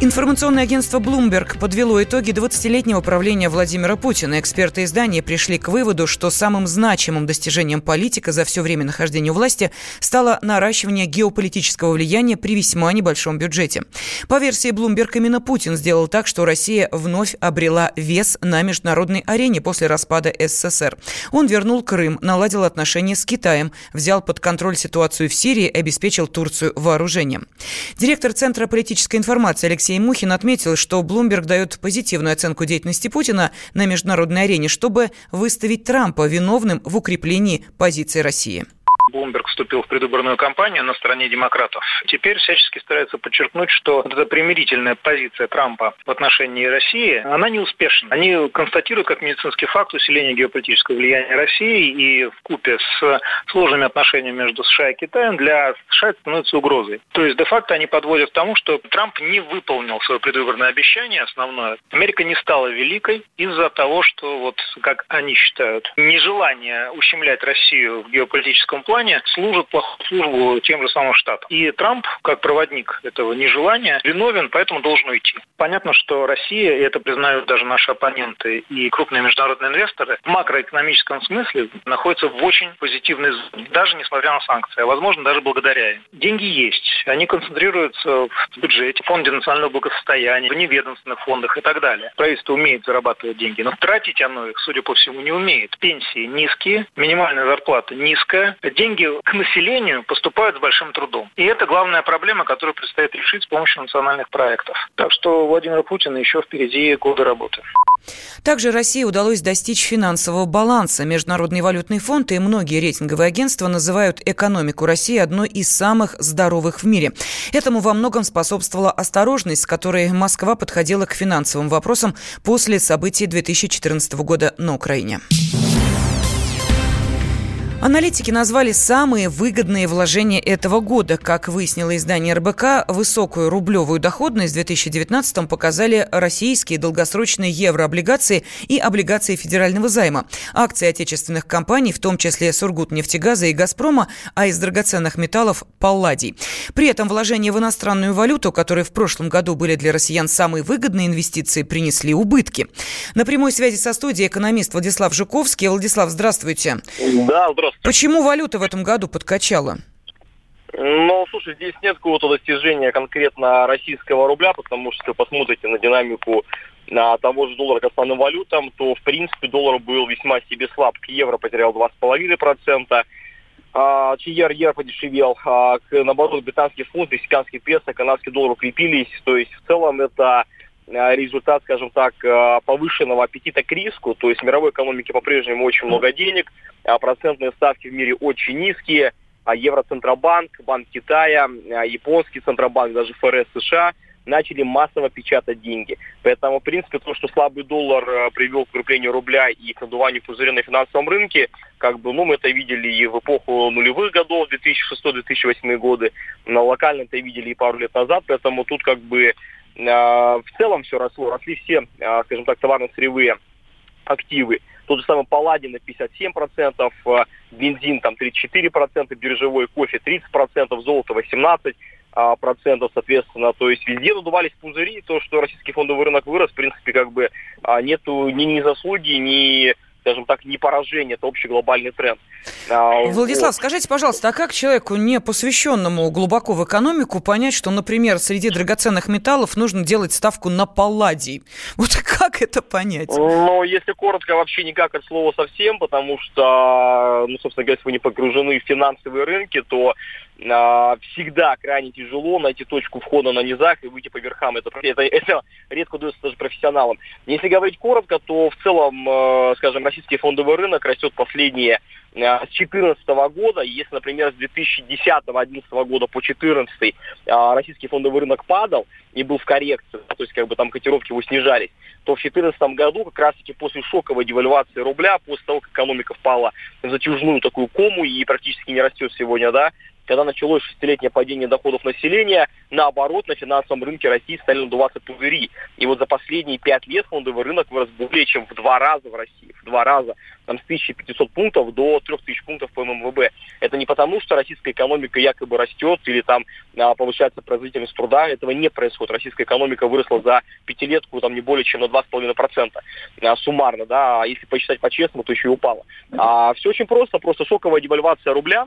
Информационное агентство Bloomberg подвело итоги 20-летнего правления Владимира Путина. Эксперты издания пришли к выводу, что самым значимым достижением политика за все время нахождения у власти стало наращивание геополитического влияния при весьма небольшом бюджете. По версии Bloomberg, именно Путин сделал так, что Россия вновь обрела вес на международной арене после распада СССР. Он вернул Крым, наладил отношения с Китаем, взял под контроль ситуацию в Сирии обеспечил Турцию вооружением. Директор Центра политической информации Алексей Алексей Мухин отметил, что Bloomberg дает позитивную оценку деятельности Путина на международной арене, чтобы выставить Трампа виновным в укреплении позиции России. Блумберг вступил в предвыборную кампанию на стороне демократов. Теперь всячески старается подчеркнуть, что вот эта примирительная позиция Трампа в отношении России, она не успешна. Они констатируют как медицинский факт усиление геополитического влияния России и в купе с сложными отношениями между США и Китаем для США это становится угрозой. То есть де-факто они подводят к тому, что Трамп не выполнил свое предвыборное обещание основное. Америка не стала великой из-за того, что вот как они считают, нежелание ущемлять Россию в геополитическом плане желания служат плохую службу тем же самым Штатам. И Трамп, как проводник этого нежелания, виновен, поэтому должен уйти. Понятно, что Россия, и это признают даже наши оппоненты и крупные международные инвесторы, в макроэкономическом смысле находится в очень позитивной зоне, даже несмотря на санкции, а возможно даже благодаря им. Деньги есть, они концентрируются в бюджете, в фонде национального благосостояния, в неведомственных фондах и так далее. Правительство умеет зарабатывать деньги, но тратить оно их, судя по всему, не умеет. Пенсии низкие, минимальная зарплата низкая, деньги деньги к населению поступают с большим трудом. И это главная проблема, которую предстоит решить с помощью национальных проектов. Так что у Владимира Путина еще впереди годы работы. Также России удалось достичь финансового баланса. Международный валютный фонд и многие рейтинговые агентства называют экономику России одной из самых здоровых в мире. Этому во многом способствовала осторожность, с которой Москва подходила к финансовым вопросам после событий 2014 года на Украине. Аналитики назвали самые выгодные вложения этого года. Как выяснило издание РБК, высокую рублевую доходность в 2019 показали российские долгосрочные еврооблигации и облигации федерального займа. Акции отечественных компаний, в том числе Сургутнефтегаза и Газпрома, а из драгоценных металлов – Палладий. При этом вложения в иностранную валюту, которые в прошлом году были для россиян самые выгодные инвестиции, принесли убытки. На прямой связи со студией экономист Владислав Жуковский. Владислав, здравствуйте. Да, здравствуйте просто. Почему валюта в этом году подкачала? Ну, слушай, здесь нет какого-то достижения конкретно российского рубля, потому что, если посмотрите на динамику на того же доллара к основным валютам, то, в принципе, доллар был весьма себе слаб. К евро потерял 2,5%, а, ЧЕР, ЕР подешевел, а, к, наоборот, британский фунт, мексиканский песо, канадский доллар укрепились. То есть, в целом, это результат, скажем так, а, повышенного аппетита к риску. То есть в мировой экономике по-прежнему очень много денег, а процентные ставки в мире очень низкие, а Евроцентробанк, Банк Китая, японский Центробанк, даже ФРС США начали массово печатать деньги. Поэтому, в принципе, то, что слабый доллар привел к укреплению рубля и к надуванию пузыря на финансовом рынке, как бы, ну, мы это видели и в эпоху нулевых годов, 2006-2008 годы, но локально это видели и пару лет назад, поэтому тут как бы в целом все росло, росли все, а, скажем так, товарно-сырьевые активы. Тот же самый палладий на 57%, а, бензин там 34%, биржевой кофе 30%, золото 18%, процентов, соответственно, то есть везде надувались пузыри, то, что российский фондовый рынок вырос, в принципе, как бы нету ни, ни заслуги, ни скажем так, не поражение, это общий глобальный тренд. А, Владислав, вот. скажите, пожалуйста, а как человеку, не посвященному глубоко в экономику, понять, что, например, среди драгоценных металлов нужно делать ставку на палладий? Вот как это понять? Ну, если коротко, вообще никак от слова совсем, потому что, ну, собственно говоря, если вы не погружены в финансовые рынки, то а, всегда крайне тяжело найти точку входа на низах и выйти по верхам. Это, это, это редко удается даже профессионалам. Если говорить коротко, то в целом, э, скажем, российский фондовый рынок растет последние э, с 2014 года. Если, например, с 2010-2011 года по 2014 э, российский фондовый рынок падал и был в коррекции, то есть как бы там котировки его снижались, то в 2014 году, как раз-таки после шоковой девальвации рубля, после того, как экономика впала в затяжную такую кому и практически не растет сегодня, да, когда началось шестилетнее падение доходов населения, наоборот, на финансовом рынке России стали надуваться пузыри. И вот за последние пять лет фондовый рынок вырос более чем в два раза в России. В два раза. Там с 1500 пунктов до 3000 пунктов по ММВБ. Это не потому, что российская экономика якобы растет или там а, повышается производительность труда. Этого не происходит. Российская экономика выросла за пятилетку там не более чем на 2,5% а, суммарно. Да? А если посчитать по-честному, то еще и упала. А, все очень просто. Просто шоковая девальвация рубля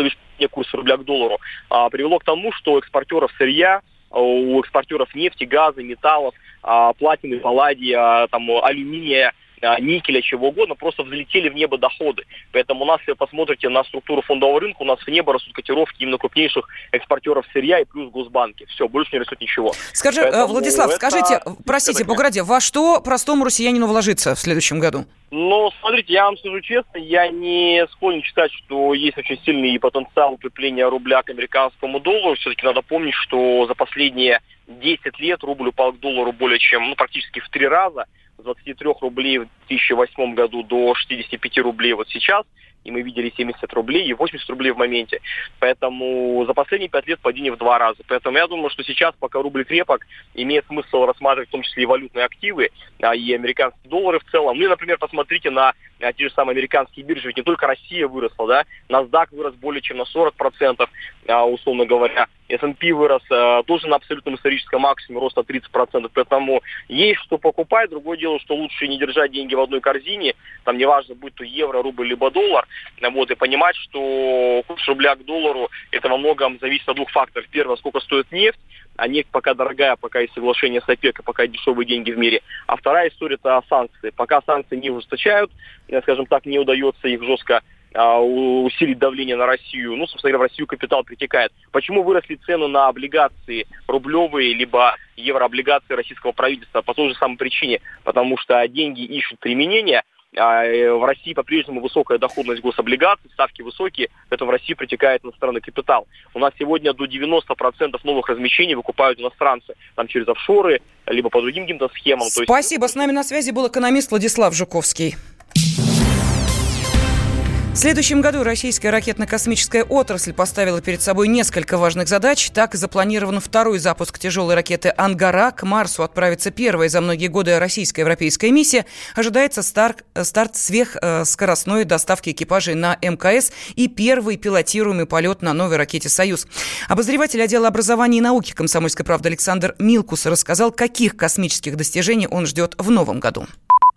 то есть курс рубля к доллару, а, привело к тому, что экспортеров сырья, у экспортеров нефти, газа, металлов, а, платины, палладия, а, там, алюминия, а, никеля, чего угодно, просто взлетели в небо доходы. Поэтому у нас, если вы посмотрите на структуру фондового рынка, у нас в небо растут котировки именно крупнейших экспортеров сырья и плюс госбанки. Все, больше не растет ничего. Скажи, Поэтому Владислав, это... скажите, простите, Пограде, во что простому россиянину вложиться в следующем году? Ну, смотрите, я вам скажу честно, я не склонен считать, что есть очень сильный потенциал укрепления рубля к американскому доллару. Все-таки надо помнить, что за последние 10 лет рубль упал к доллару более чем, ну, практически в три раза с 23 рублей в 2008 году до 65 рублей вот сейчас – и мы видели 70 рублей и 80 рублей в моменте. Поэтому за последние пять лет падение в два раза. Поэтому я думаю, что сейчас, пока рубль крепок, имеет смысл рассматривать в том числе и валютные активы, а, и американские доллары в целом. Ну и, например, посмотрите на а, те же самые американские биржи, ведь не только Россия выросла, да, NASDAQ вырос более чем на 40%, а, условно говоря, S&P вырос тоже на абсолютном историческом максимуме, рост на 30%, поэтому есть что покупать, другое дело, что лучше не держать деньги в одной корзине, там неважно, будь то евро, рубль, либо доллар, вот, и понимать, что курс рубля к доллару, это во многом зависит от двух факторов. Первое, сколько стоит нефть, а нефть пока дорогая, пока есть соглашение с ОПЕК, пока дешевые деньги в мире. А вторая история – это санкции. Пока санкции не ужесточают, скажем так, не удается их жестко усилить давление на Россию. Ну, собственно говоря, в Россию капитал притекает. Почему выросли цены на облигации рублевые, либо еврооблигации российского правительства? По той же самой причине. Потому что деньги ищут применения, а, э, в России по-прежнему высокая доходность гособлигаций, ставки высокие, поэтому в России притекает иностранный капитал. У нас сегодня до 90% новых размещений выкупают иностранцы, там через офшоры, либо по другим каким-то схемам. Спасибо. Есть... С нами на связи был экономист Владислав Жуковский. В следующем году российская ракетно-космическая отрасль поставила перед собой несколько важных задач. Так запланирован второй запуск тяжелой ракеты «Ангара». К Марсу отправится первая за многие годы российско-европейская миссия. Ожидается старт, старт сверхскоростной доставки экипажей на МКС и первый пилотируемый полет на новой ракете «Союз». Обозреватель отдела образования и науки «Комсомольской правды» Александр Милкус рассказал, каких космических достижений он ждет в новом году.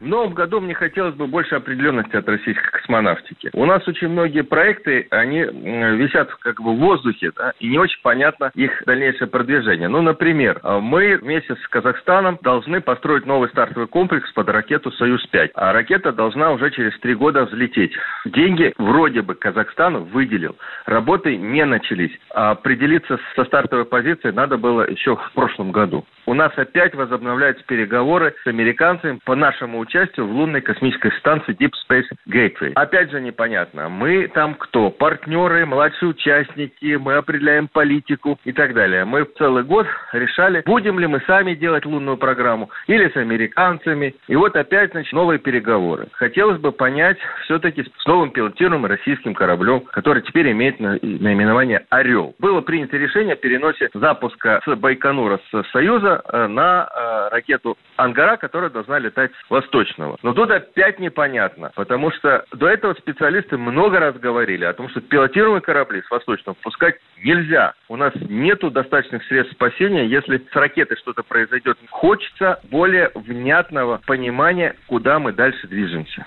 В новом году мне хотелось бы больше определенности от российской космонавтики. У нас очень многие проекты, они висят как бы в воздухе, да, и не очень понятно их дальнейшее продвижение. Ну, например, а, мы вместе с Казахстаном должны построить новый стартовый комплекс под ракету «Союз-5», а ракета должна уже через три года взлететь. Деньги вроде бы Казахстан выделил, работы не начались. А определиться со стартовой позицией надо было еще в прошлом году. У нас опять возобновляются переговоры с американцами по нашему участию в лунной космической станции Deep Space Gateway. Опять же непонятно, мы там кто? Партнеры, младшие участники, мы определяем политику и так далее. Мы целый год решали, будем ли мы сами делать лунную программу или с американцами. И вот опять, значит, новые переговоры. Хотелось бы понять все-таки с новым пилотируемым российским кораблем, который теперь имеет наименование «Орел». Было принято решение о переносе запуска с Байконура с Союза Э, на э, ракету «Ангара», которая должна летать с Восточного. Но тут опять непонятно, потому что до этого специалисты много раз говорили о том, что пилотируемые корабли с Восточного пускать нельзя. У нас нету достаточных средств спасения, если с ракетой что-то произойдет. Хочется более внятного понимания, куда мы дальше движемся.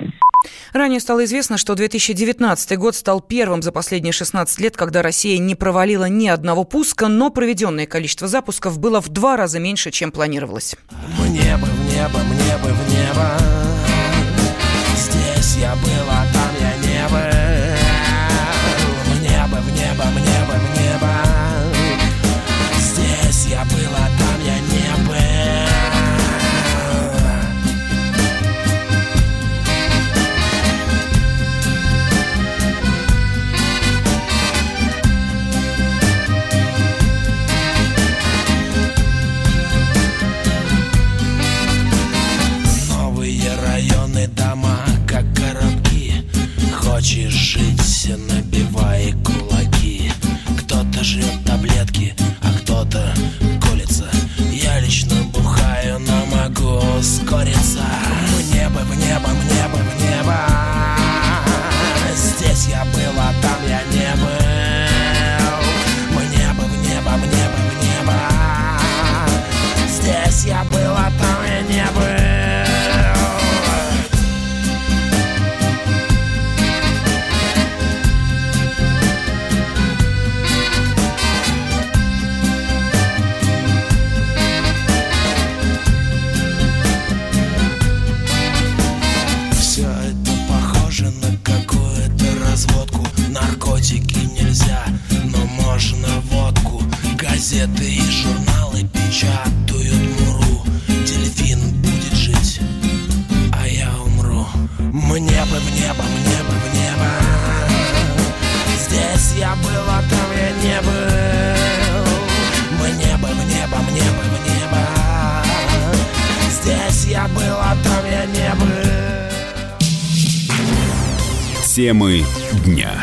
Ранее стало известно, что 2019 год стал первым за последние 16 лет, когда Россия не провалила ни одного пуска, но проведенное количество запусков было в два раза меньше, чем планировалось. Мне бы в небо, мне бы в небо. Здесь я был, а творится Мы небо в небо, мне В небо, в небо, в небо, в небо. Здесь я был, а там я не был. В небо, в небо, в небо, в небо. Здесь я был, а там я не был. Темы дня.